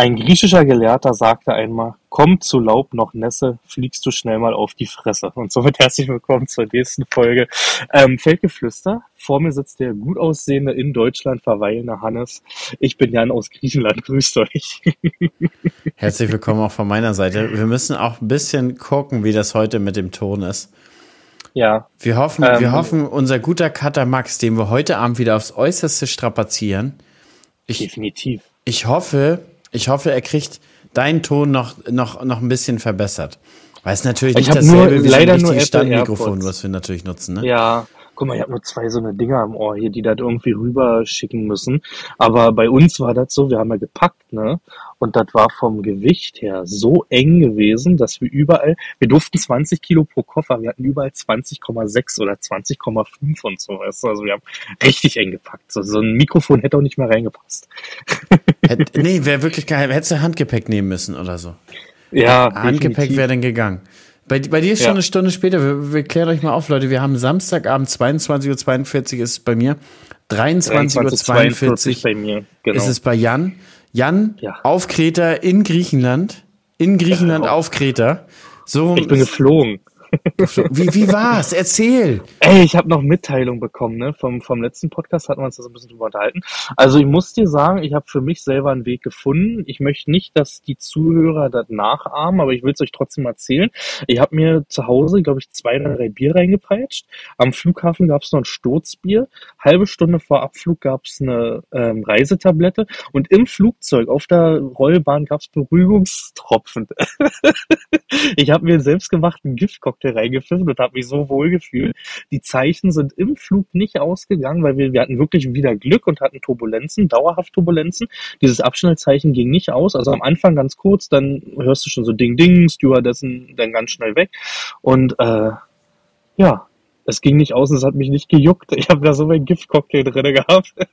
Ein griechischer Gelehrter sagte einmal, komm zu Laub noch Nässe, fliegst du schnell mal auf die Fresse. Und somit herzlich willkommen zur nächsten Folge ähm, Feldgeflüster. Vor mir sitzt der gut aussehende, in Deutschland verweilende Hannes. Ich bin Jan aus Griechenland, grüßt euch. Herzlich willkommen auch von meiner Seite. Wir müssen auch ein bisschen gucken, wie das heute mit dem Ton ist. Ja. Wir hoffen, ähm, wir hoffen, unser guter Cutter Max, den wir heute Abend wieder aufs Äußerste strapazieren. Ich, definitiv. Ich hoffe, ich hoffe, er kriegt deinen Ton noch, noch, noch ein bisschen verbessert. Weil es natürlich ich nicht dasselbe nur, wie leider ein nur Standmikrofon, was wir natürlich nutzen. Ne? Ja, guck mal, ich habe nur zwei so eine Dinger im Ohr hier, die das irgendwie rüber schicken müssen. Aber bei uns war das so, wir haben ja gepackt, ne? Und das war vom Gewicht her so eng gewesen, dass wir überall, wir durften 20 Kilo pro Koffer, wir hatten überall 20,6 oder 20,5 und so. Weißt du? Also wir haben richtig eng gepackt. So, so ein Mikrofon hätte auch nicht mehr reingepasst. Hätt, nee, wäre wirklich geil. Hättest du Handgepäck nehmen müssen oder so. Ja, Handgepäck wäre dann gegangen. Bei, bei dir ist schon Ja. eine Stunde später. Wir, wir klären euch mal auf, Leute. Wir haben Samstagabend 22.42 Uhr ist es bei mir. 23.42 Uhr 23,42 bei mir. Genau. ist es bei Jan. Jan Ja. auf Kreta in Griechenland. In Griechenland Ja, auf Kreta. So, ich bin geflogen. Wie, wie war's? Erzähl. Ey, ich habe noch Mitteilung bekommen, ne? Vom, vom letzten Podcast hatten wir uns da so ein bisschen drüber unterhalten. Also ich muss dir sagen, ich habe für mich selber einen Weg gefunden. Ich möchte nicht, dass die Zuhörer das nachahmen, aber ich will es euch trotzdem erzählen. Ich habe mir zu Hause, glaube ich, zwei oder drei Bier reingepeitscht. Am Flughafen gab es noch ein Sturzbier. Halbe Stunde vor Abflug gab es eine ähm, Reisetablette. Und im Flugzeug auf der Rollbahn gab es Beruhigungstropfen. ich habe mir selbstgemachten Giftcocktail reingepfiffen und habe mich so wohl gefühlt. Die Zeichen sind im Flug nicht ausgegangen, weil wir, wir hatten wirklich wieder Glück und hatten Turbulenzen, dauerhaft Turbulenzen. Dieses Abschnellzeichen ging nicht aus. Also am Anfang ganz kurz, dann hörst du schon so Ding Ding, Stewardessen dann ganz schnell weg. Und äh, ja, es ging nicht aus es hat mich nicht gejuckt. Ich habe da so meinen Giftcocktail drin gehabt.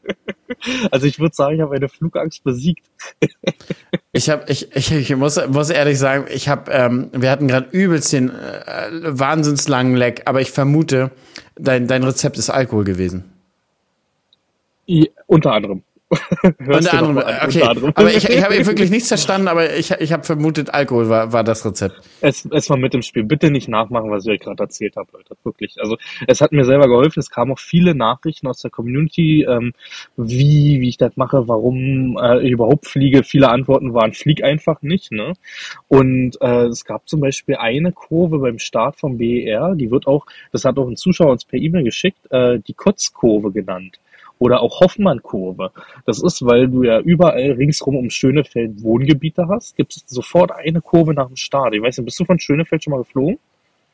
Also ich würde sagen, ich habe eine Flugangst besiegt. Ich habe, ich, ich, ich muss, muss ehrlich sagen, ich habe, ähm, wir hatten gerade übelst den äh, wahnsinnslangen Leck, aber ich vermute, dein, dein Rezept ist Alkohol gewesen. I, unter anderem. Unter anderem, an, okay. Aber ich, ich habe wirklich nichts verstanden, aber ich, ich habe vermutet, Alkohol war, war das Rezept. Es, es war mit im Spiel. Bitte nicht nachmachen, was ich euch gerade erzählt habe, Leute. Wirklich. Also es hat mir selber geholfen. Es kamen auch viele Nachrichten aus der Community, ähm, wie, wie ich das mache, warum äh, ich überhaupt fliege. Viele Antworten waren, flieg einfach nicht. Ne? Und äh, es gab zum Beispiel eine Kurve beim Start vom BER, die wird auch, das hat auch ein Zuschauer uns per E-Mail geschickt, äh, die Kotzkurve genannt. Oder auch Hoffmann-Kurve. Das ist, weil du ja überall ringsrum um Schönefeld Wohngebiete hast, gibt es sofort eine Kurve nach dem Start. Ich weiß nicht, bist du von Schönefeld schon mal geflogen?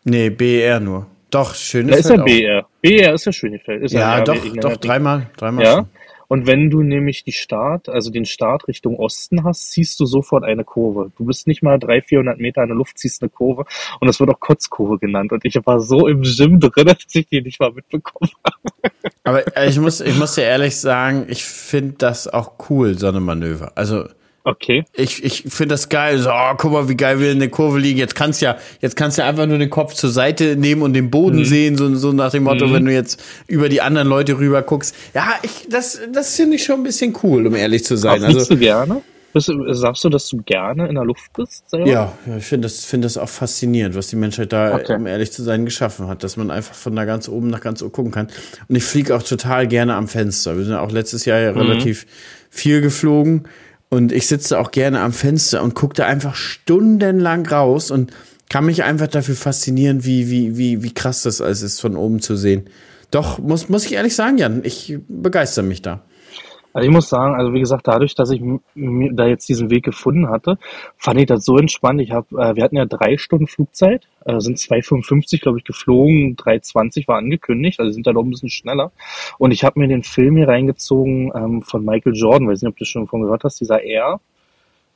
Nee, BER nur. Doch, schön Da ist ja. BR. BR ist ja Schönefeld. Ist Ja, ja, doch, doch, dreimal, dreimal Ja. schon. Und wenn du nämlich die Start, also den Start Richtung Osten hast, ziehst du sofort eine Kurve. Du bist nicht mal 300, 400 Meter in der Luft, ziehst eine Kurve. Und das wird auch Kotzkurve genannt. Und ich war so im Gym drin, dass ich die nicht mal mitbekommen habe. Aber ich muss, ich muss dir ehrlich sagen, ich finde das auch cool, so eine Manöver. Also, Okay. ich, ich finde das geil. So, oh, guck mal, wie geil wir in der Kurve liegen. Jetzt kannst ja, jetzt kannst du einfach nur den Kopf zur Seite nehmen und den Boden Mhm. sehen, so, so nach dem Motto, wenn du jetzt über die anderen Leute rüber guckst. Ja, ich, das, das finde ich schon ein bisschen cool, um ehrlich zu sein. Fliegst Also, du gerne? Bist, sagst du, dass du gerne in der Luft bist? Selber? ja, ja, ich finde das, finde das auch faszinierend, was die Menschheit da, Okay. um ehrlich zu sein, geschaffen hat, dass man einfach von da ganz oben nach ganz oben gucken kann. Und ich fliege auch total gerne am Fenster. Wir sind auch letztes Jahr ja Mhm. relativ viel geflogen und ich sitze auch gerne am Fenster und gucke da einfach stundenlang raus und kann mich einfach dafür faszinieren, wie, wie, wie, wie krass das alles ist, von oben zu sehen. Doch, muss, muss ich ehrlich sagen, Jan, ich begeister mich da. Also ich muss sagen, also wie gesagt, dadurch, dass ich da jetzt diesen Weg gefunden hatte, fand ich das so entspannt. Ich habe, äh, wir hatten ja drei Stunden Flugzeit, äh, sind 2,55 glaube ich geflogen, 3,20 war angekündigt, also sind da doch ein bisschen schneller. Und ich habe mir den Film hier reingezogen ähm, von Michael Jordan, weiß nicht, ob du schon von gehört hast, dieser Air.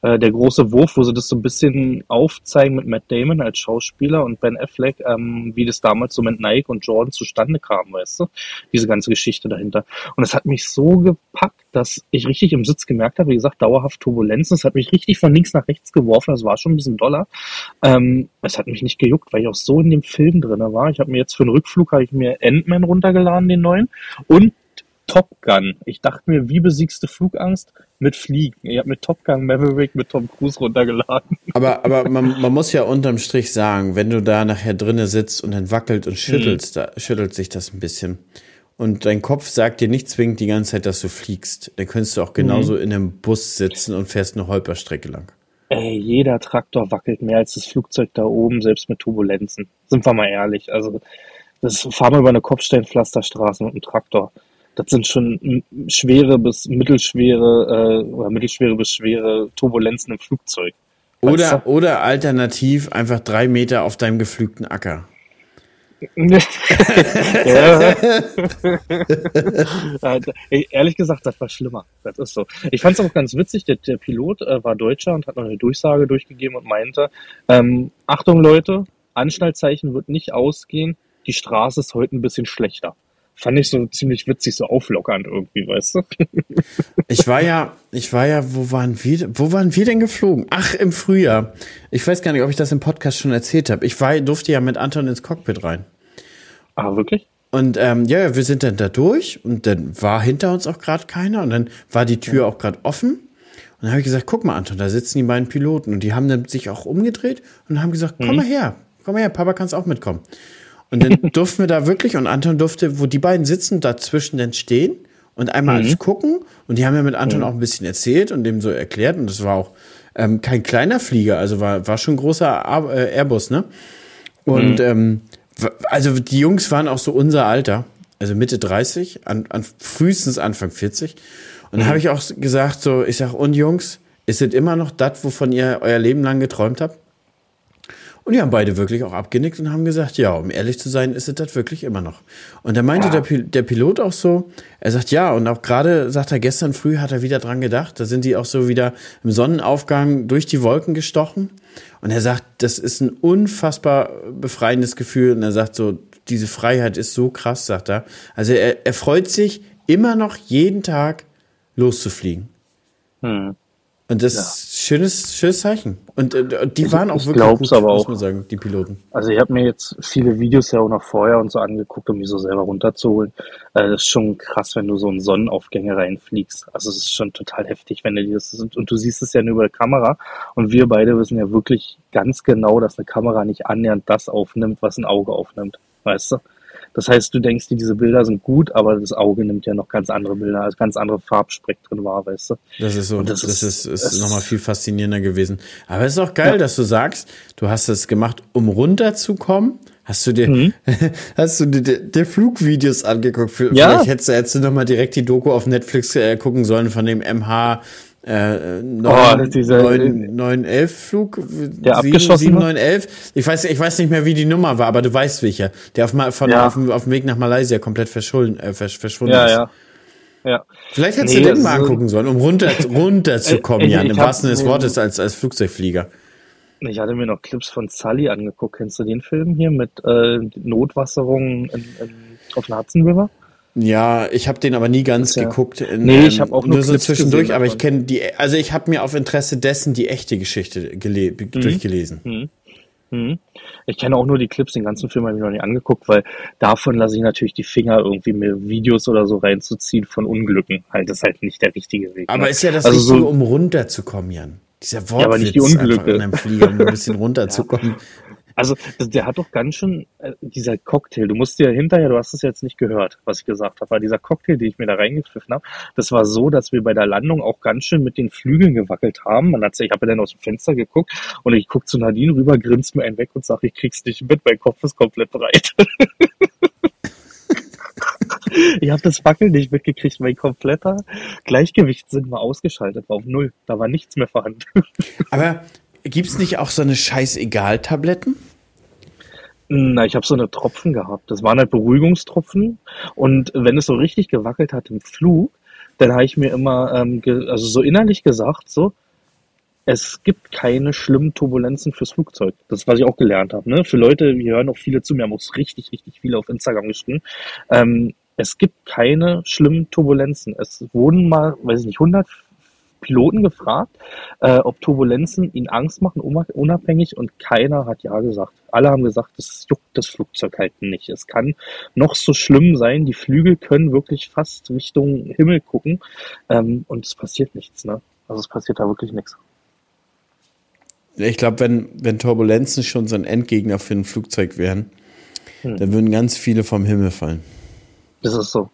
Äh, der große Wurf, wo sie das so ein bisschen aufzeigen mit Matt Damon als Schauspieler und Ben Affleck, ähm, wie das damals so mit Nike und Jordan zustande kam, weißt du? Diese ganze Geschichte dahinter. Und es hat mich so gepackt, dass ich richtig im Sitz gemerkt habe, wie gesagt, dauerhaft Turbulenzen. Es hat mich richtig von links nach rechts geworfen, das war schon ein bisschen doller. Ähm, es hat mich nicht gejuckt, weil ich auch so in dem Film drin war. Ich habe mir jetzt für den Rückflug habe ich mir Ant-Man runtergeladen, den neuen, und Top Gun. Ich dachte mir, wie besiegst du Flugangst? Mit Fliegen. Ich habe mit Top Gun Maverick mit Tom Cruise runtergeladen. Aber, aber man, man muss ja unterm Strich sagen, wenn du da nachher drinnen sitzt und dann wackelt und schüttelst, mhm. da schüttelt sich das ein bisschen. Und dein Kopf sagt dir nicht zwingend die ganze Zeit, dass du fliegst. Dann könntest du auch genauso mhm. in einem Bus sitzen und fährst eine Holperstrecke lang. Ey, jeder Traktor wackelt mehr als das Flugzeug da oben, selbst mit Turbulenzen. Sind wir mal ehrlich. Also, das fahren wir über eine Kopfsteinpflasterstraße mit einem Traktor. Das sind schon schwere bis mittelschwere äh, oder mittelschwere bis schwere Turbulenzen im Flugzeug. Oder, oder alternativ einfach drei Meter auf deinem geflügten Acker. Ehrlich gesagt, das war schlimmer. Das ist so. Ich fand es auch ganz witzig, der, der Pilot äh, war Deutscher und hat noch eine Durchsage durchgegeben und meinte, ähm, Achtung Leute, Anschnallzeichen wird nicht ausgehen, die Straße ist heute ein bisschen schlechter fand ich so ziemlich witzig, so auflockernd irgendwie, weißt du? ich war ja, ich war ja, wo waren wir, wo waren wir denn geflogen? Ach, im Frühjahr. Ich weiß gar nicht, ob ich das im Podcast schon erzählt habe. Ich war, durfte ja mit Anton ins Cockpit rein. Ah, wirklich? Und ähm, ja, wir sind dann da durch und dann war hinter uns auch gerade keiner und dann war die Tür auch gerade offen. Und dann habe ich gesagt, guck mal, Anton, da sitzen die beiden Piloten. Und die haben dann sich auch umgedreht und haben gesagt, komm mhm. mal her, komm mal her, Papa kannst auch mitkommen. Und dann durften wir da wirklich, und Anton durfte, wo die beiden sitzen, dazwischen dann stehen und einmal mhm. alles gucken. Und die haben ja mit Anton mhm. auch ein bisschen erzählt und dem so erklärt. Und das war auch ähm, kein kleiner Flieger, also war, war schon ein großer äh, Airbus, ne? Und mhm. ähm, also die Jungs waren auch so unser Alter, also Mitte 30, an, an frühestens Anfang 40. Und da mhm. habe ich auch gesagt, so, ich sag, und Jungs, ist es immer noch das, wovon ihr euer Leben lang geträumt habt? Und die haben beide wirklich auch abgenickt und haben gesagt, ja, um ehrlich zu sein, ist es das wirklich immer noch. Und da meinte ja. der, der Pilot auch so, er sagt, ja, und auch gerade, sagt er, gestern früh hat er wieder dran gedacht, da sind die auch so wieder im Sonnenaufgang durch die Wolken gestochen. Und er sagt, das ist ein unfassbar befreiendes Gefühl. Und er sagt so, diese Freiheit ist so krass, sagt er. Also er, er freut sich immer noch jeden Tag loszufliegen. Hm. Und das ja. ist schönes, schönes Zeichen. Und äh, die ich, waren auch wirklich gut, aber muss auch. man sagen, die Piloten. Also ich habe mir jetzt viele Videos ja auch noch vorher und so angeguckt, um die so selber runterzuholen. Äh, das ist schon krass, wenn du so in Sonnenaufgänge reinfliegst. Also es ist schon total heftig, wenn du das und du siehst es ja nur über die Kamera. Und wir beide wissen ja wirklich ganz genau, dass eine Kamera nicht annähernd das aufnimmt, was ein Auge aufnimmt. Weißt du? Das heißt, du denkst dir, diese Bilder sind gut, aber das Auge nimmt ja noch ganz andere Bilder, also ganz andere Farbspektren wahr, weißt du? Das ist so, das, das, ist, ist, ist nochmal viel faszinierender gewesen. Aber es ist auch geil, ja. dass du sagst, du hast es gemacht, um runterzukommen. Hast du dir, mhm. hast du dir, dir Flugvideos angeguckt? Vielleicht ja. hättest, hättest du nochmal direkt die Doku auf Netflix äh, gucken sollen von dem MH äh, 9, oh, dieser 9, 911 Flug, der 7, 7, 911. Ich weiß, ich weiß nicht mehr, wie die Nummer war, aber du weißt welcher. Der auf, von, ja. auf, dem, auf dem Weg nach Malaysia komplett verschwunden, äh, verschwunden ja, ist. Ja. Ja. Vielleicht hättest nee, du den mal angucken sollen, um runter, runterzukommen, Jan, im wahrsten des Wortes als, als Flugzeugflieger. Ich hatte mir noch Clips von Sully angeguckt. Kennst du den Film hier mit äh, Notwasserung in, in, auf dem Hudson River? Ja, ich habe den aber nie ganz ja. geguckt. In, nee, ich habe auch nur, nur so zwischendurch, aber ich kenne die, also ich habe mir auf Interesse dessen die echte Geschichte mhm. durchgelesen. Mhm. Mhm. Ich kenne auch nur die Clips, den ganzen Film habe ich noch nicht angeguckt, weil davon lasse ich natürlich die Finger irgendwie mir Videos oder so reinzuziehen von Unglücken. Halt, das ist halt nicht der richtige Weg. Aber ne? ist ja das also Richtige, so, um runterzukommen, Jan. Dieser Wort ja, aber nicht die Unglücke. in einem Flieger, um ein bisschen runterzukommen. Also der hat doch ganz schön, äh, dieser Cocktail, du musst dir hinterher, du hast es jetzt nicht gehört, was ich gesagt habe, aber dieser Cocktail, den ich mir da reingepfiffen habe, das war so, dass wir bei der Landung auch ganz schön mit den Flügeln gewackelt haben. Man hat, ich habe ja dann aus dem Fenster geguckt und ich guck zu Nadine rüber, grinst mir einen weg und sage, ich krieg's nicht mit, mein Kopf ist komplett breit. ich habe das Wackeln nicht mitgekriegt. Mein kompletter Gleichgewichtssinn war ausgeschaltet, war auf Null. Da war nichts mehr vorhanden. Aber Gibt es nicht auch so eine Scheißegal-Tabletten? Na, ich habe so eine Tropfen gehabt. Das waren halt Beruhigungstropfen. Und wenn es so richtig gewackelt hat im Flug, dann habe ich mir immer, ähm, also so innerlich gesagt, so, es gibt keine schlimmen Turbulenzen fürs Flugzeug. Das was ich auch gelernt habe. Ne? Für Leute, wir hören auch viele zu, mir haben auch richtig, richtig viele auf Instagram geschrieben. Ähm, es gibt keine schlimmen Turbulenzen. Es wurden mal, weiß ich nicht, 100 Piloten gefragt, äh, ob Turbulenzen ihnen Angst machen, unabhängig, und keiner hat ja gesagt. Alle haben gesagt, das juckt das Flugzeug halt nicht. Es kann noch so schlimm sein, die Flügel können wirklich fast Richtung Himmel gucken ähm, und es passiert nichts. Ne? Also es passiert da wirklich nichts. Ich glaube, wenn, wenn Turbulenzen schon so ein Endgegner für ein Flugzeug wären, hm. dann würden ganz viele vom Himmel fallen. Das ist so.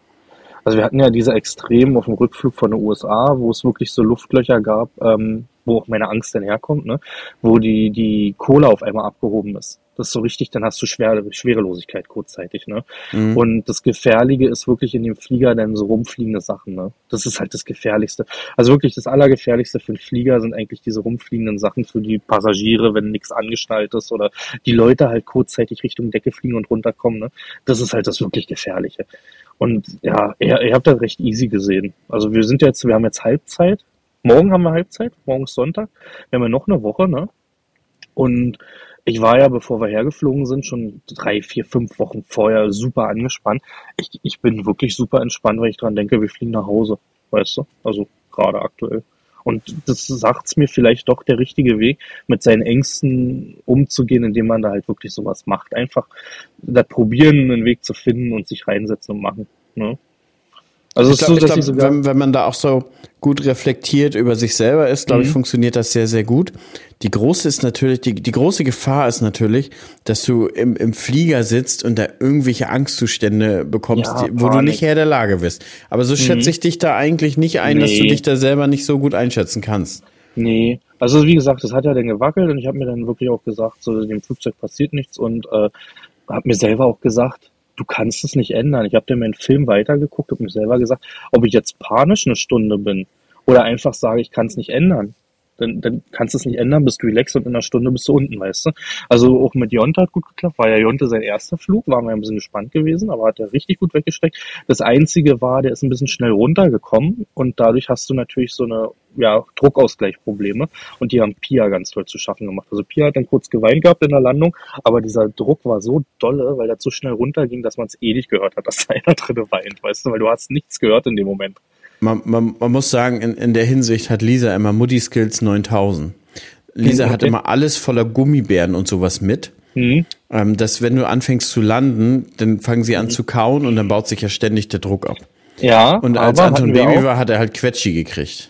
Also wir hatten ja diese Extremen auf dem Rückflug von den USA, wo es wirklich so Luftlöcher gab, ähm, wo auch meine Angst dann herkommt, ne? wo die, die Kohle auf einmal abgehoben ist. Das ist so richtig, dann hast du Schwere, Schwerelosigkeit kurzzeitig, ne? Mhm. Und das Gefährliche ist wirklich in dem Flieger dann so rumfliegende Sachen, ne? Das ist halt das Gefährlichste. Also wirklich das Allergefährlichste für den Flieger sind eigentlich diese rumfliegenden Sachen für die Passagiere, wenn nichts angeschnallt ist oder die Leute halt kurzzeitig Richtung Decke fliegen und runterkommen, ne? Das ist halt das wirklich Gefährliche. Und ja, ihr, ihr habt das recht easy gesehen. Also wir sind jetzt, wir haben jetzt Halbzeit. Morgen haben wir Halbzeit, morgen ist Sonntag. Wir haben ja noch eine Woche, ne? Und ich war ja, bevor wir hergeflogen sind, schon drei, vier, fünf Wochen vorher super angespannt. Ich, ich bin wirklich super entspannt, weil ich dran denke, wir fliegen nach Hause. Weißt du? Also gerade aktuell. Und das sagt's mir vielleicht doch der richtige Weg, mit seinen Ängsten umzugehen, indem man da halt wirklich sowas macht. Einfach da probieren, einen Weg zu finden und sich reinsetzen und machen. Ne? Also ich glaube, so, glaub, wenn, wenn man da auch so gut reflektiert über sich selber ist, glaube mhm. ich, funktioniert das sehr, sehr gut. Die große ist natürlich, die, die große Gefahr ist natürlich, dass du im, im Flieger sitzt und da irgendwelche Angstzustände bekommst, ja, die, wo du nicht Herr der Lage bist. Aber so mhm. schätze ich dich da eigentlich nicht ein, nee. dass du dich da selber nicht so gut einschätzen kannst. Nee, also wie gesagt, das hat ja dann gewackelt und ich habe mir dann wirklich auch gesagt, so dem Flugzeug passiert nichts und äh, habe mir selber auch gesagt, du kannst es nicht ändern. Ich habe dann meinen Film weitergeguckt und mir selber gesagt, ob ich jetzt panisch eine Stunde bin oder einfach sage, ich kann es nicht ändern. Dann, dann kannst du es nicht ändern, bist du relaxed und in einer Stunde bist du unten, weißt du. Also auch mit Jonte hat gut geklappt, war ja Jonte sein erster Flug, waren wir ein bisschen gespannt gewesen, aber hat er richtig gut weggesteckt. Das Einzige war, der ist ein bisschen schnell runtergekommen und dadurch hast du natürlich so eine ja, Druckausgleichprobleme und die haben Pia ganz toll zu schaffen gemacht. Also Pia hat dann kurz geweint gehabt in der Landung, aber dieser Druck war so dolle, weil das so schnell runterging, dass man es eh nicht gehört hat, dass da einer drin weint, weißt du, weil du hast nichts gehört in dem Moment. Man, man, man muss sagen, in, in der Hinsicht hat Lisa immer Moody Skills 9000. Lisa okay. hat immer alles voller Gummibären und sowas mit. Mhm. Ähm, dass wenn du anfängst zu landen, dann fangen sie an mhm. zu kauen und dann baut sich ja ständig der Druck ab. Ja. Und als Anton Baby war, hat er halt Quetschi gekriegt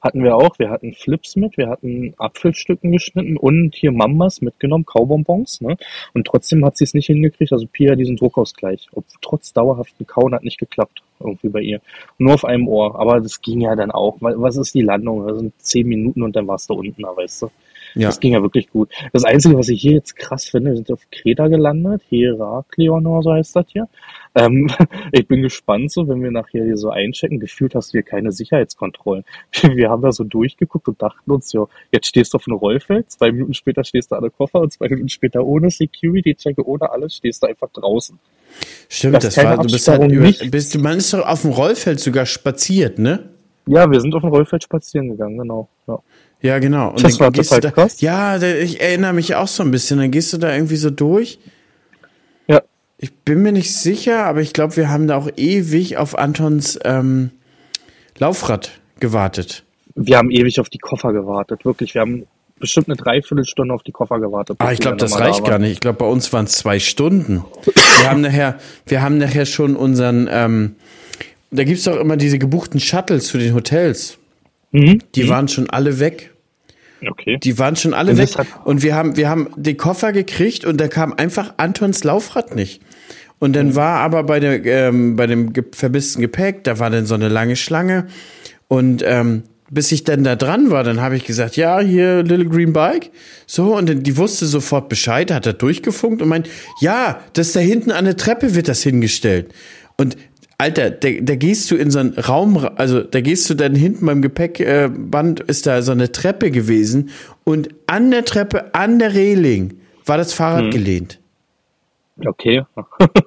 hatten wir auch. Wir hatten Flips mit, wir hatten Apfelstücken geschnitten und hier Mambas mitgenommen, Kaubonbons. Ne? Und trotzdem hat sie es nicht hingekriegt. Also Pia diesen Druckausgleich. Ob, trotz dauerhaften Kauen hat nicht geklappt irgendwie bei ihr. Nur auf einem Ohr. Aber das ging ja dann auch. Was ist die Landung? Das sind zehn Minuten und dann warst du unten, da weißt du. Ja. Das ging ja wirklich gut. Das Einzige, was ich hier jetzt krass finde, wir sind auf Kreta gelandet, Heraklion oder so heißt das hier. Ähm, ich bin gespannt, so wenn wir nachher hier so einchecken. Gefühlt hast du hier keine Sicherheitskontrollen. Wir haben da so durchgeguckt und dachten uns, ja, jetzt stehst du auf einem Rollfeld, zwei Minuten später stehst du an der Koffer und zwei Minuten später ohne Security-Checke, ohne alles, stehst du einfach draußen. Stimmt, das, das war, du bist halt über, bist, man ist doch auf dem Rollfeld sogar spaziert, ne? Ja, wir sind auf dem Rollfeld spazieren gegangen, genau. Ja. Ja, genau. Und das dann war gehst total da, krass. Ja, ich erinnere mich auch so ein bisschen. Dann gehst du da irgendwie so durch. Ja. Ich bin mir nicht sicher, aber ich glaube, wir haben da auch ewig auf Antons ähm, Laufrad gewartet. Wir haben ewig auf die Koffer gewartet, wirklich. Wir haben bestimmt eine Dreiviertelstunde auf die Koffer gewartet. Ah, ich glaube, das reicht da gar nicht. Ich glaube, bei uns waren es zwei Stunden. wir haben nachher, wir haben nachher schon unseren, ähm, da gibt's doch immer diese gebuchten Shuttles zu den Hotels. Mhm. Die mhm. waren schon alle weg. Okay. Die waren schon alle weg. Und wir haben, wir haben die Koffer gekriegt und da kam einfach Antons Laufrad nicht. Und dann mhm. war aber bei, der, ähm, bei dem verbissten Gepäck, da war dann so eine lange Schlange. Und ähm, bis ich dann da dran war, dann habe ich gesagt, ja, hier Little Green Bike. So, und dann, die wusste sofort Bescheid, hat er durchgefunkt und meint, ja, das da hinten an der Treppe wird das hingestellt. Und Alter, da, da gehst du in so einen Raum, also da gehst du dann hinten beim Gepäckband, ist da so eine Treppe gewesen und an der Treppe, an der Reling war das Fahrrad hm. gelehnt. Okay.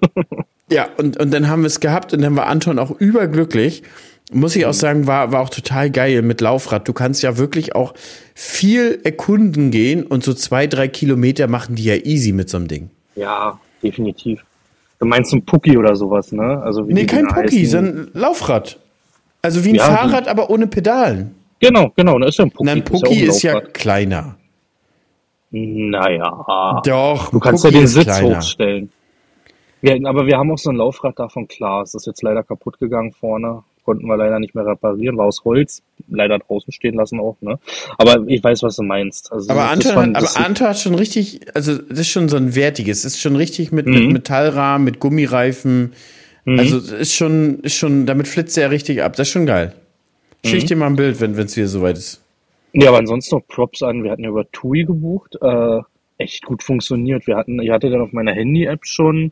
ja, und, und dann haben wir es gehabt und dann war Anton auch überglücklich. Muss ich auch hm. sagen, war, war auch total geil mit Laufrad. Du kannst ja wirklich auch viel erkunden gehen und so zwei, drei Kilometer machen die ja easy mit so einem Ding. Ja, definitiv. Du meinst ein Pucki oder sowas, ne? Also wie nee, kein Pucki, sondern Laufrad. Also wie ein ja, Fahrrad, aber ohne Pedalen. Genau, genau, da ist ja ein Pucki. Nein, Pucki ist ja, ist ja kleiner. Naja. Doch, du kannst Pucki ja den Sitz kleiner. hochstellen. Wir, aber wir haben auch so ein Laufrad davon, klar, es ist jetzt leider kaputt gegangen vorne konnten wir leider nicht mehr reparieren, war aus Holz, leider draußen stehen lassen auch, ne? Aber ich weiß, was du meinst. Also aber Anton, hat, aber Anton hat schon richtig, also das ist schon so ein wertiges, ist schon richtig mit, mhm. mit Metallrahmen, mit Gummireifen. Mhm. Also ist schon, ist schon, damit flitzt er richtig ab. Das ist schon geil. Schick mhm. dir mal ein Bild, wenn es wieder soweit ist. Ja, aber ansonsten noch Props an. Wir hatten ja über TUI gebucht. Äh, echt gut funktioniert. Wir hatten, ich hatte dann auf meiner Handy-App schon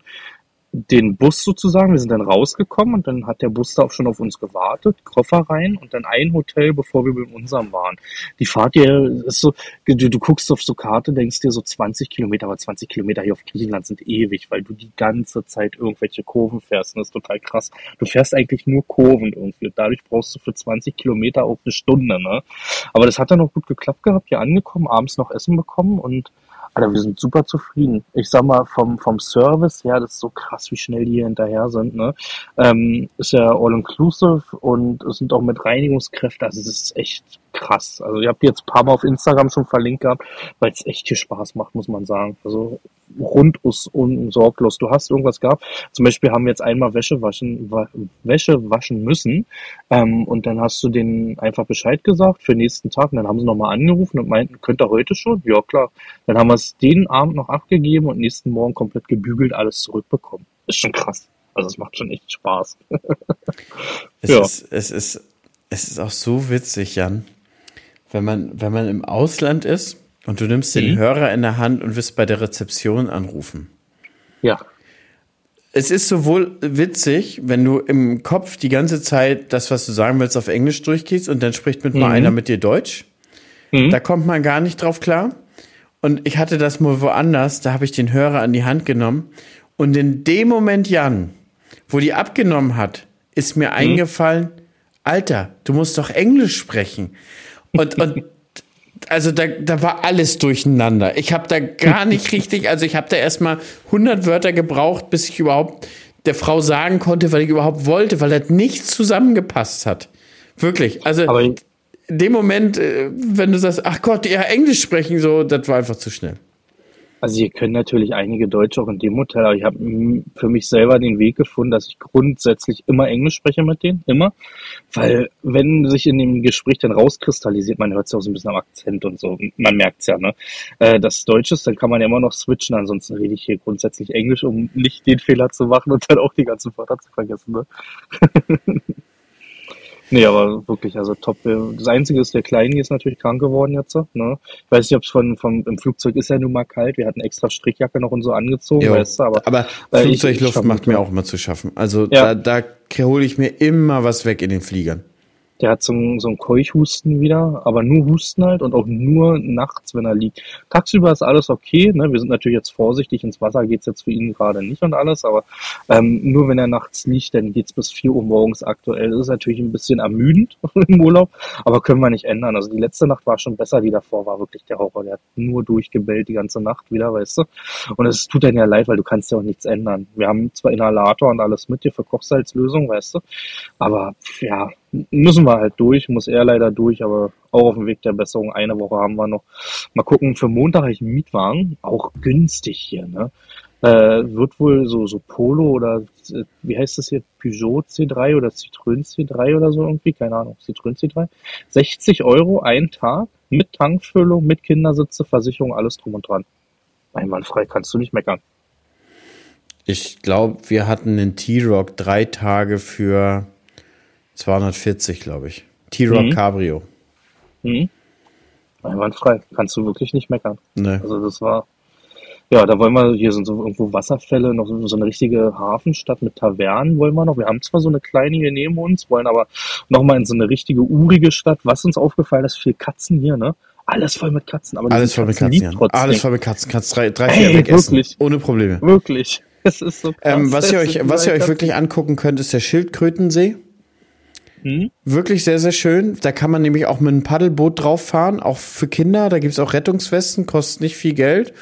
den Bus sozusagen. Wir sind dann rausgekommen und dann hat der Bus da auch schon auf uns gewartet, Koffer rein und dann ein Hotel, bevor wir bei unserem waren. Die Fahrt hier ist so, du, du guckst auf so Karte, denkst dir so 20 Kilometer, aber 20 Kilometer hier auf Griechenland sind ewig, weil du die ganze Zeit irgendwelche Kurven fährst und das ist total krass. Du fährst eigentlich nur Kurven irgendwie und dadurch brauchst du für 20 Kilometer auch eine Stunde, ne? Aber das hat dann auch gut geklappt gehabt, hier angekommen, abends noch Essen bekommen und Alter, wir sind super zufrieden. Ich sag mal, vom, vom Service her, das ist so krass, wie schnell die hier hinterher sind, ne? Ähm, ist ja all-inclusive und es sind auch mit Reinigungskräften, also das ist echt krass. Also ich habe die jetzt ein paar Mal auf Instagram schon verlinkt gehabt, weil es echt viel Spaß macht, muss man sagen. Also rund und sorglos. Du hast irgendwas gehabt. Zum Beispiel haben wir jetzt einmal Wäsche waschen, Wäsche waschen müssen. Ähm, und dann hast du denen einfach Bescheid gesagt für den nächsten Tag. Und dann haben sie nochmal angerufen und meinten, könnt ihr heute schon? Ja, klar. Dann haben wir es den Abend noch abgegeben und nächsten Morgen komplett gebügelt alles zurückbekommen. Ist schon krass. Also es macht schon echt Spaß. es, ja. ist, es, ist, es ist auch so witzig, Jan wenn man, wenn man im Ausland ist und du nimmst den mhm. Hörer in der Hand und wirst bei der Rezeption anrufen. Ja. Es ist sowohl witzig, wenn du im Kopf die ganze Zeit das, was du sagen willst, auf Englisch durchgehst und dann spricht mit mhm. mal einer mit dir Deutsch. Mhm. Da kommt man gar nicht drauf klar. Und ich hatte das mal woanders, da habe ich den Hörer an die Hand genommen. Und in dem Moment, Jan, wo die abgenommen hat, ist mir mhm. eingefallen, Alter, du musst doch Englisch sprechen. Und, und also da, da war alles durcheinander. Ich habe da gar nicht richtig, also ich habe da erstmal 100 Wörter gebraucht, bis ich überhaupt der Frau sagen konnte, weil ich überhaupt wollte, weil das nichts zusammengepasst hat. Wirklich. Also in dem Moment, äh, wenn du sagst, ach Gott, ja, Englisch sprechen, so, das war einfach zu schnell. Also hier können natürlich einige Deutsche auch in dem Hotel, aber ich habe für mich selber den Weg gefunden, dass ich grundsätzlich immer Englisch spreche mit denen, immer. Weil wenn sich in dem Gespräch dann rauskristallisiert, man hört es ja auch so ein bisschen am Akzent und so, man merkt es ja, ne? Äh, das Deutsche ist, dann kann man ja immer noch switchen, ansonsten rede ich hier grundsätzlich Englisch, um nicht den Fehler zu machen und dann auch die ganzen Wörter zu vergessen, ne? Nee, aber wirklich, also top. Das Einzige ist, der Kleine ist natürlich krank geworden jetzt. Ne? Ich weiß nicht, ob es von, vom, im Flugzeug ist ja nun mal kalt. Wir hatten extra Strickjacke noch und so angezogen, jo, weißt du, aber. Aber äh, Flugzeugluft ich, ich macht mir auch immer zu schaffen. Also ja. da, da hole ich mir immer was weg in den Fliegern. Der hat so ein, so ein Keuchhusten wieder, aber nur Husten halt und auch nur nachts, wenn er liegt. Tagsüber ist alles okay, ne? Wir sind natürlich jetzt vorsichtig, ins Wasser geht's jetzt für ihn gerade nicht und alles, aber ähm, nur wenn er nachts liegt, dann geht's bis vier Uhr morgens aktuell. Das ist natürlich ein bisschen ermüdend im Urlaub, aber können wir nicht ändern. Also die letzte Nacht war schon besser, die davor war wirklich der Horror. Der hat nur durchgebellt die ganze Nacht wieder, weißt du. Und es tut dann ja leid, weil du kannst ja auch nichts ändern. Wir haben zwar Inhalator und alles mit dir für Kochsalzlösung, weißt du, aber ja, müssen wir halt durch, muss er leider durch, aber auch auf dem Weg der Besserung. Eine Woche haben wir noch. Mal gucken, für Montag habe ich einen Mietwagen, auch günstig hier, ne? Äh, wird wohl so, so Polo oder äh, wie heißt das hier? Peugeot C3 oder Citroën C3 oder so irgendwie, keine Ahnung, Citroën C3. 60 Euro ein Tag mit Tankfüllung, mit Kindersitze, Versicherung, alles drum und dran. Einwandfrei, kannst du nicht meckern. Ich glaube, wir hatten den T-Rock drei Tage für 240, glaube ich. T-Rock mhm. Cabrio. Mhm. Einwandfrei. Kannst du wirklich nicht meckern. Nee. Also das war, ja, da wollen wir, hier sind so irgendwo Wasserfälle, noch so eine richtige Hafenstadt mit Tavernen wollen wir noch. Wir haben zwar so eine kleine hier neben uns, wollen aber nochmal in so eine richtige urige Stadt. Was uns aufgefallen ist, viel Katzen hier, ne? Alles voll mit Katzen, aber alles voll Katzen mit Katzen, ja. Alles voll mit Katzen, kannst drei, drei vier Ey, wegessen, wirklich, ohne Probleme. Wirklich. Es ist so krass. Ähm, was ihr euch, was ihr euch wirklich angucken könnt, ist der Schildkrötensee. Mhm. Wirklich sehr, sehr schön. Da kann man nämlich auch mit einem Paddelboot drauf fahren, auch für Kinder. Da gibt's auch Rettungswesten, kostet nicht viel Geld.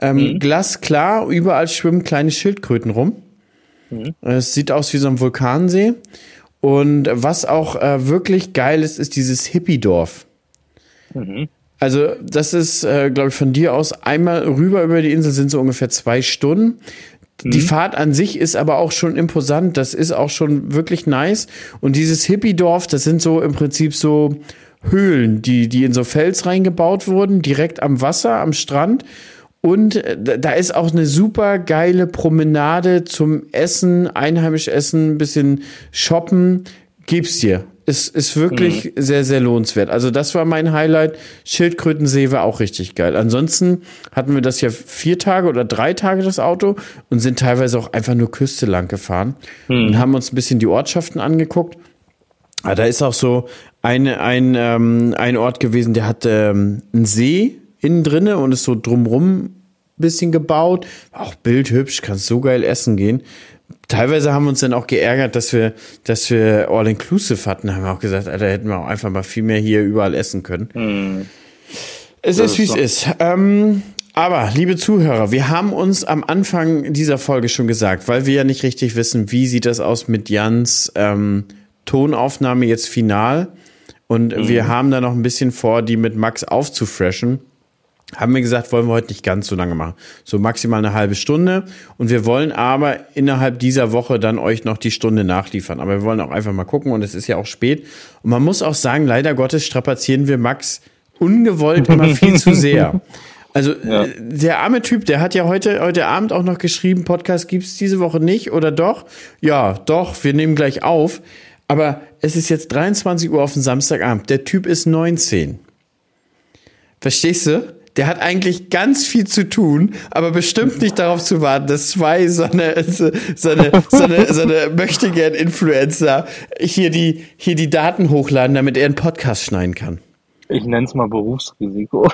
Ähm, mhm. Glasklar, überall schwimmen kleine Schildkröten rum. Mhm. Es sieht aus wie so ein Vulkansee. Und was auch äh, wirklich geil ist, ist dieses Hippie-Dorf. Mhm. Also, das ist, äh, glaube ich, von dir aus einmal rüber über die Insel sind so ungefähr zwei Stunden. Die mhm. Fahrt an sich ist aber auch schon imposant. Das ist auch schon wirklich nice. Und dieses Hippie-Dorf, das sind so im Prinzip so Höhlen, die, die in so Fels reingebaut wurden, direkt am Wasser, am Strand. Und äh, da ist auch eine super geile Promenade zum Essen, einheimisch essen, ein bisschen shoppen. Gib's dir. Ist, ist wirklich mhm. sehr, sehr lohnenswert. Also das war mein Highlight. Schildkrötensee war auch richtig geil. Ansonsten hatten wir das ja vier Tage oder drei Tage das Auto und sind teilweise auch einfach nur Küste lang gefahren mhm. und haben uns ein bisschen die Ortschaften angeguckt. Aber da ist auch so eine, ein, ähm, ein Ort gewesen, der hat ähm, einen See innen drinne und ist so drumrum bisschen gebaut. Auch bildhübsch, kannst so geil essen gehen. Teilweise haben wir uns dann auch geärgert, dass wir, dass wir All-Inclusive hatten. Haben wir auch gesagt, Alter, hätten wir auch einfach mal viel mehr hier überall essen können. Hm. Es ist, wie es ist. Ähm, aber, liebe Zuhörer, wir haben uns am Anfang dieser Folge schon gesagt, weil wir ja nicht richtig wissen, wie sieht das aus mit Jans ähm, Tonaufnahme jetzt final. Und mhm. wir haben da noch ein bisschen vor, die mit Max aufzufreshen haben wir gesagt, wollen wir heute nicht ganz so lange machen. So maximal eine halbe Stunde. Und wir wollen aber innerhalb dieser Woche dann euch noch die Stunde nachliefern. Aber wir wollen auch einfach mal gucken und es ist ja auch spät. Und man muss auch sagen, leider Gottes strapazieren wir Max ungewollt immer viel zu sehr. Also ja. der arme Typ, der hat ja heute, heute Abend auch noch geschrieben, Podcast gibt's diese Woche nicht oder doch? Ja, doch, wir nehmen gleich auf. Aber es ist jetzt 23 Uhr auf den Samstagabend. Der Typ ist 19. Verstehst du? Der hat eigentlich ganz viel zu tun, aber bestimmt nicht darauf zu warten, dass zwei so eine, so eine, so eine, so eine möchte gern Influencer hier die, hier die Daten hochladen, damit er einen Podcast schneiden kann. Ich nenne es mal Berufsrisiko.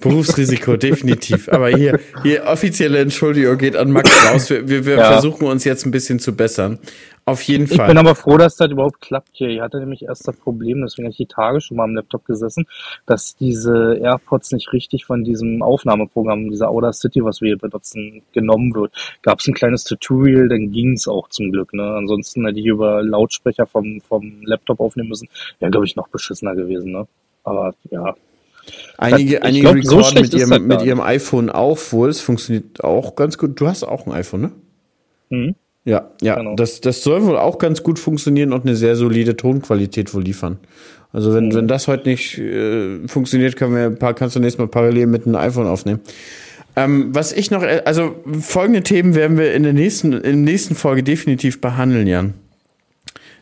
Berufsrisiko, definitiv. Aber hier, hier offizielle Entschuldigung geht an Max raus. Wir, wir, wir ja. versuchen uns jetzt ein bisschen zu bessern. Auf jeden Fall. Ich bin aber froh, dass das überhaupt klappt hier. Ich hatte nämlich erst das Problem, deswegen habe ich die Tage schon mal am Laptop gesessen, dass diese AirPods nicht richtig von diesem Aufnahmeprogramm, dieser Audacity, was wir hier benutzen, genommen wird. Gab es ein kleines Tutorial, dann ging es auch zum Glück. Ne? Ansonsten hätte ich über Lautsprecher vom, vom Laptop aufnehmen müssen. Wäre, glaube ich, noch beschissener gewesen. Ne? Aber ja, Einige, das, einige glaub, recorden so mit, ihrem, mit ihrem iPhone auch wohl. Es funktioniert auch ganz gut. Du hast auch ein iPhone, ne? Mhm. Ja, ja. Genau. Das, das soll wohl auch ganz gut funktionieren und eine sehr solide Tonqualität wohl liefern. Also wenn, mhm. wenn das heute nicht äh, funktioniert, können wir ein paar, kannst du nächstes Mal parallel mit einem iPhone aufnehmen. Ähm, was ich noch, also folgende Themen werden wir in der nächsten, in der nächsten Folge definitiv behandeln, Jan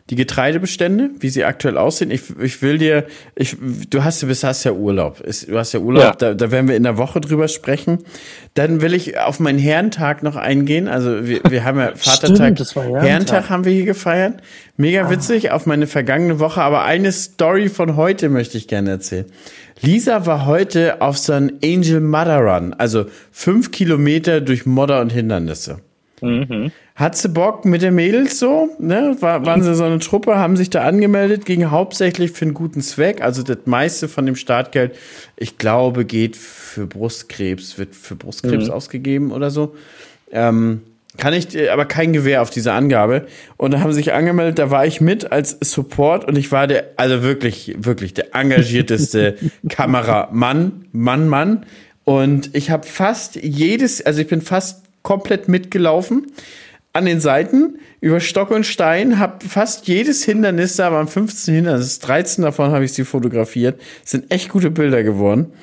die Getreidebestände, wie sie aktuell aussehen. Ich, ich will dir, ich, du hast, du hast ja Urlaub. Du hast ja Urlaub, ja. Da, da werden wir in der Woche drüber sprechen. Dann will ich auf meinen Herrentag noch eingehen. Also wir, wir haben ja Vatertag, Stimmt, Herrentag. Herrentag haben wir hier gefeiert. Mega ah. witzig auf meine vergangene Woche. Aber eine Story von heute möchte ich gerne erzählen. Lisa war heute auf so einem Angel Mother Run, also fünf Kilometer durch Modder und Hindernisse. Mhm. Hat sie Bock mit den Mädels so? Ne? War, waren sie so eine Truppe, haben sich da angemeldet, ging hauptsächlich für einen guten Zweck. Also das meiste von dem Startgeld, ich glaube, geht für Brustkrebs, wird für Brustkrebs mhm. ausgegeben oder so. Ähm, kann ich, aber kein Gewehr auf diese Angabe. Und da haben sie sich angemeldet, da war ich mit als Support und ich war der, also wirklich, wirklich der engagierteste Kameramann, Mann, Mann. Und ich habe fast jedes, also ich bin fast komplett mitgelaufen an den Seiten über Stock und Stein, habe fast jedes Hindernis, da waren 15 Hindernisse, 13 davon habe ich sie fotografiert. Sind echt gute Bilder geworden.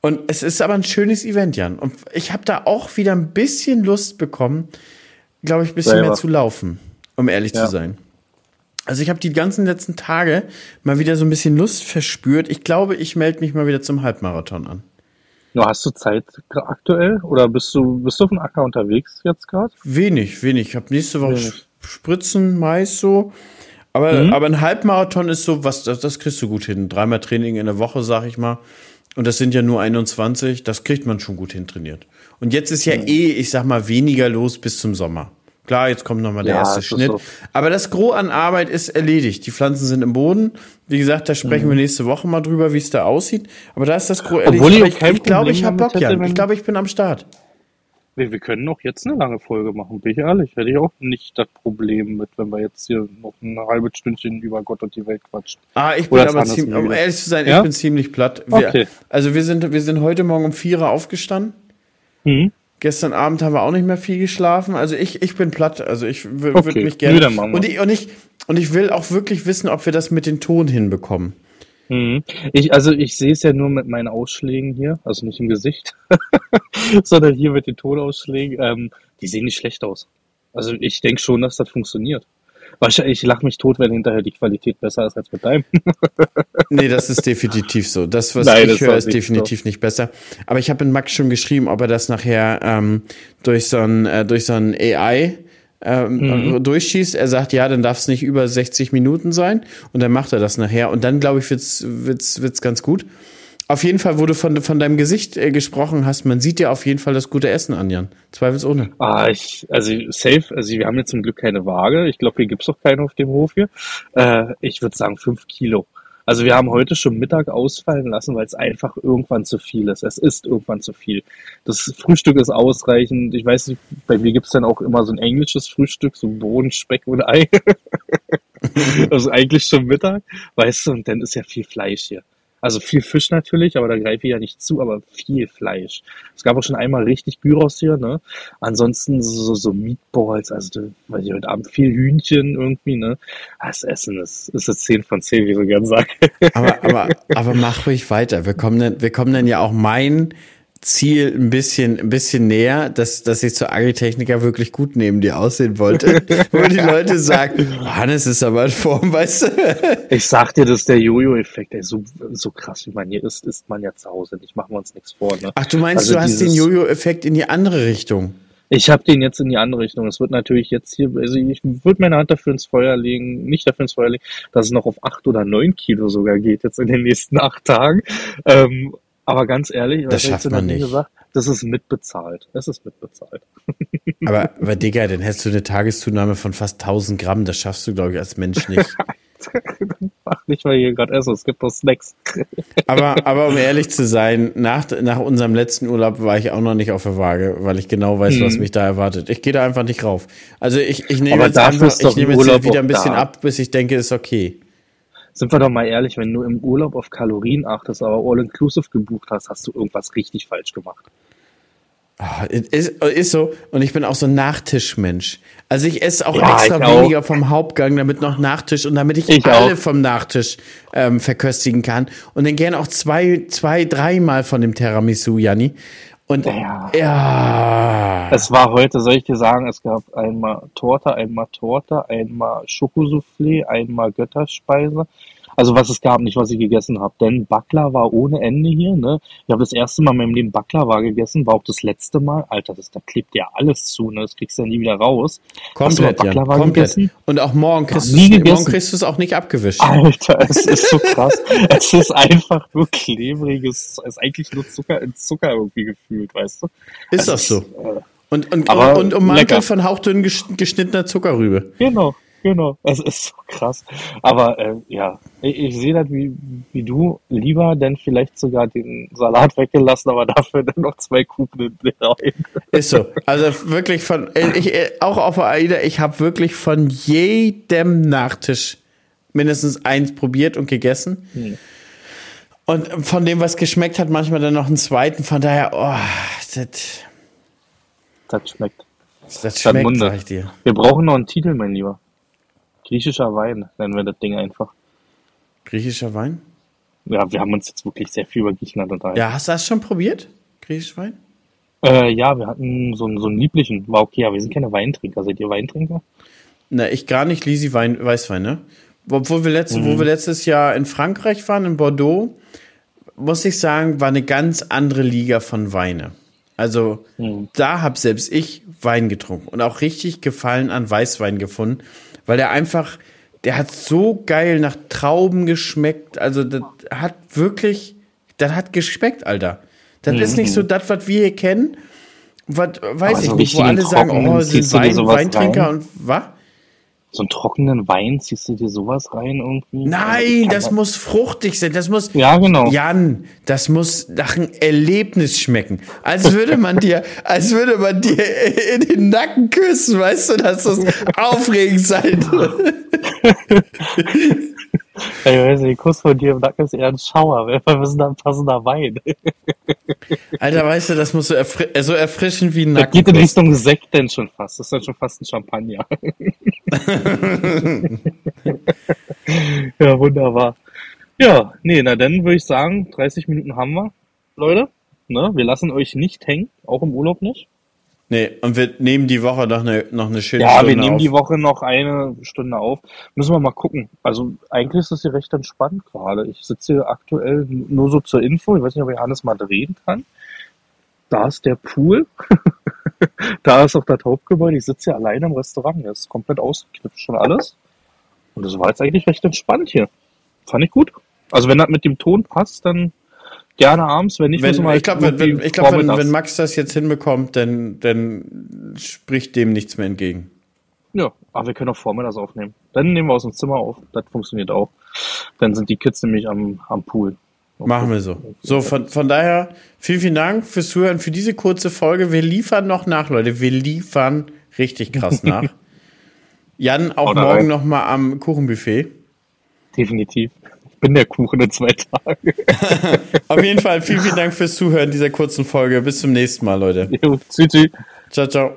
Und es ist aber ein schönes Event, Jan. Und ich habe da auch wieder ein bisschen Lust bekommen, glaube ich, ein bisschen Selber. mehr zu laufen, um ehrlich ja. zu sein. Also ich habe die ganzen letzten Tage mal wieder so ein bisschen Lust verspürt. Ich glaube, ich melde mich mal wieder zum Halbmarathon an. Nur hast du Zeit aktuell oder bist du bist du auf dem Acker unterwegs jetzt gerade? Wenig, wenig. Ich habe nächste Woche wenig. Spritzen, Mais so. Aber, mhm. aber ein Halbmarathon ist so, was das, das kriegst du gut hin. Dreimal Training in der Woche, sag ich mal. Und das sind ja nur 21, das kriegt man schon gut hin trainiert. Und jetzt ist ja mhm. eh, ich sag mal, weniger los bis zum Sommer. Klar, jetzt kommt nochmal der ja, erste Schnitt. So. Aber das Gros an Arbeit ist erledigt. Die Pflanzen sind im Boden. Wie gesagt, da sprechen mhm. wir nächste Woche mal drüber, wie es da aussieht. Aber da ist das Gros erledigt. Obwohl ich, ich glaube, ich habe Bock, Jan. Ich glaube, ich bin am Start. Wir, wir können auch jetzt eine lange Folge machen, bin ich ehrlich. Hätte ich auch nicht das Problem mit, wenn wir jetzt hier noch ein halbes Stündchen über Gott und die Welt quatschen. Ah, ich bin Oder aber ziemlich, um ehrlich zu sein, Ja? ich bin ziemlich platt. Wir, Okay. Also wir sind, wir sind heute Morgen um vier Uhr aufgestanden. Mhm. Gestern Abend haben wir auch nicht mehr viel geschlafen. Also ich, ich bin platt. Also ich Okay. würde mich gerne. Und, ich, und, ich, und ich will auch wirklich wissen, ob wir das mit den Ton hinbekommen. Mhm. Ich, also ich sehe es ja nur mit meinen Ausschlägen hier, also nicht im Gesicht, sondern hier mit den Tonausschlägen. Ähm, die sehen nicht schlecht aus. Also ich denke schon, dass das funktioniert. Wahrscheinlich, ich lache mich tot, wenn hinterher die Qualität besser ist als mit deinem. Nee, das ist definitiv so. Das, was Nein, ich das höre, ist definitiv nicht besser. Aber ich habe in Max schon geschrieben, ob er das nachher ähm, durch so ein, äh, durch so ein AI ähm, Mhm. durchschießt. Er sagt, ja, dann darf es nicht über 60 Minuten sein. Und dann macht er das nachher. Und dann, glaube ich, wird's, wird's, wird's ganz gut. Auf jeden Fall, wo du von, von deinem Gesicht äh, gesprochen hast, man sieht dir auf jeden Fall das gute Essen an, Jan. Zweifelsohne. Ah, ich, also safe, also wir haben jetzt zum Glück keine Waage. Ich glaube, hier gibt's auch keine auf dem Hof hier. Äh, ich würde sagen fünf Kilo. Also wir haben heute schon Mittag ausfallen lassen, weil es einfach irgendwann zu viel ist. Es ist irgendwann zu viel. Das Frühstück ist ausreichend. Ich weiß nicht, bei mir gibt's dann auch immer so ein englisches Frühstück, so Bohnen, Speck und Ei. also eigentlich schon Mittag, weißt du, und dann ist ja viel Fleisch hier. Also viel Fisch natürlich, aber da greife ich ja nicht zu, aber viel Fleisch. Es gab auch schon einmal richtig Gyros hier, ne? Ansonsten so, so Meatballs, also weiß ich heute Abend viel Hühnchen irgendwie, ne? Das Essen ist, ist eine 10 von 10, wie ich so gern sage. Aber, aber, aber mach ruhig weiter. Wir kommen dann, wir kommen dann ja auch mein Ziel ein bisschen, ein bisschen näher, dass, dass ich zur Agritechniker wirklich gut neben dir aussehen wollte. Wo die Leute sagen, Hannes ist aber in Form, weißt du? Ich sag dir, das ist der Jojo-Effekt, ey, so, so krass wie man hier ist, ist man ja zu Hause nicht, machen wir uns nichts vor, ne? Ach, du meinst, Also du hast den Jojo-Effekt in die andere Richtung. Ich habe den jetzt in die andere Richtung. Es wird natürlich jetzt hier, also ich würde meine Hand dafür ins Feuer legen, nicht dafür ins Feuer legen, dass es noch auf acht oder neun Kilo sogar geht jetzt in den nächsten acht Tagen. Ähm, aber ganz ehrlich, Das schafft man noch nicht. gesagt? Das ist mitbezahlt. Es ist mitbezahlt. Aber, aber Digga, dann hättest du eine Tageszunahme von fast 1000 Gramm. Das schaffst du, glaube ich, als Mensch nicht. Mach nicht mal hier gerade essen, es gibt doch Snacks. Aber, aber um ehrlich zu sein, nach, nach unserem letzten Urlaub war ich auch noch nicht auf der Waage, weil ich genau weiß, was Hm. mich da erwartet. Ich gehe da einfach nicht rauf. Also ich, ich nehme jetzt einfach, ich nehme jetzt wieder ein bisschen da. ab, bis ich denke, ist okay. Sind wir doch mal ehrlich, wenn du im Urlaub auf Kalorien achtest, aber All-Inclusive gebucht hast, hast du irgendwas richtig falsch gemacht. Ah, Ist, ist so. Und ich bin auch so ein Nachtischmensch. Also ich esse auch Ja, extra auch. weniger vom Hauptgang, damit noch Nachtisch und damit ich, Ich alle auch. vom Nachtisch ähm, verköstigen kann. Und dann gerne auch zwei, zwei, dreimal von dem Tiramisu, Janni. Und Ja. ja. Es war heute, soll ich dir sagen, es gab einmal Torte, einmal Torte, einmal Schokosoufflé, einmal Götterspeise. Also was es gab, nicht was ich gegessen habe. Denn Backler war ohne Ende hier. Ne? Ich habe das erste Mal in meinem Leben Baklava gegessen, war auch das letzte Mal. Alter, das, da klebt ja alles zu, ne? das kriegst du ja nie wieder raus. Komplett. Baklava Komplett. gegessen? Und auch morgen kriegst, morgen du es auch nicht abgewischt. Alter, es ist so krass. es ist einfach nur klebriges, es ist eigentlich nur Zucker in Zucker irgendwie gefühlt, weißt du? Ist Es das so? äh, Und, und, Aber und ummantel lecker. von hauchdünn gesch- geschnittener Zuckerrübe. Genau, genau. Es ist so krass. Aber äh, ja, ich, ich sehe das wie, wie du lieber, denn vielleicht sogar den Salat weggelassen, aber dafür dann noch zwei Kuchen rein. Ist so. Also wirklich von, äh, ich, äh, auch auf der AIDA, ich habe wirklich von jedem Nachtisch mindestens eins probiert und gegessen. Hm. Und von dem, was geschmeckt hat, manchmal dann noch einen zweiten. Von daher, oh, das, Das schmeckt. das schmeckt, sag ich dir. Wir brauchen noch einen Titel, mein Lieber. Griechischer Wein nennen wir das Ding einfach. Griechischer Wein? Ja, wir haben uns jetzt wirklich sehr viel über Griechenland unterhalten. Ja, hast du das schon probiert? Griechischer Wein? Äh, ja, wir hatten so, einen- so einen lieblichen. War okay, aber wir sind keine Weintrinker. Seid ihr Weintrinker? Na, ich gar nicht Lisi Wein, Weißwein, ne? Obwohl wir, letzt, Mhm. wo wir letztes Jahr in Frankreich waren, in Bordeaux, muss ich sagen, war eine ganz andere Liga von Weine. Also Mhm. da habe selbst ich Wein getrunken und auch richtig Gefallen an Weißwein gefunden, weil der einfach, der hat so geil nach Trauben geschmeckt. Also das hat wirklich, das hat geschmeckt, Alter. Das ist nicht so das, was wir hier kennen. Was, weiß Mhm. Aber ich so nicht, wo alle sagen, oh, sind Wein, Weintrinker rein? und was? So einen trockenen Wein, ziehst du dir sowas rein irgendwie? Nein, das muss fruchtig sein. Das muss. Ja, genau. Jan, das muss nach einem Erlebnis schmecken. Als würde man dir, als würde man dir in den Nacken küssen, weißt du, dass das aufregend sein. Ich weiß nicht, Kuss von dir im Nacken ist eher ein Schauer. Wir sind da ein passender Wein. Alter, weißt du, das muss so, erfri so erfrischend wie ein Das Nacken. geht in Richtung Sekt denn schon fast. Das ist dann schon fast ein Champagner. ja, wunderbar. Ja, nee, na dann würde ich sagen, 30 Minuten haben wir, Leute. Ne? Wir lassen euch nicht hängen, auch im Urlaub nicht. Nee, und wir nehmen die Woche noch eine, noch eine schöne Ja, Stunde wir nehmen auf. die Woche noch eine Stunde auf. Müssen wir mal gucken. Also eigentlich ist es hier recht entspannt gerade. Ich sitze hier aktuell nur so zur Info. Ich weiß nicht, ob Johannes mal drehen kann. Da ist der Pool. da ist auch das Hauptgebäude. Ich sitze hier alleine im Restaurant. Das ist komplett ausgeknipst schon alles. Und das war jetzt eigentlich recht entspannt hier. Fand ich gut. Also wenn das mit dem Ton passt, dann gerne abends. Wenn nicht, Wenn, müssen wir halt ich glaube, wenn, wenn, ich glaub, wenn, wenn Max das jetzt hinbekommt, dann, dann spricht dem nichts mehr entgegen. Ja, aber wir können auch vormittags aufnehmen. Dann nehmen wir aus dem Zimmer auf. Das funktioniert auch. Dann sind die Kids nämlich am, am Pool. Machen wir so. So, von, von daher, vielen, vielen Dank fürs Zuhören, für diese kurze Folge. Wir liefern noch nach, Leute. Wir liefern richtig krass nach. Jan, auch da morgen rein. noch mal am Kuchenbuffet. Definitiv. Ich bin der Kuchen in zwei Tagen. Auf jeden Fall, vielen, vielen Dank fürs Zuhören dieser kurzen Folge. Bis zum nächsten Mal, Leute. Jo, tschüss. Ciao, ciao.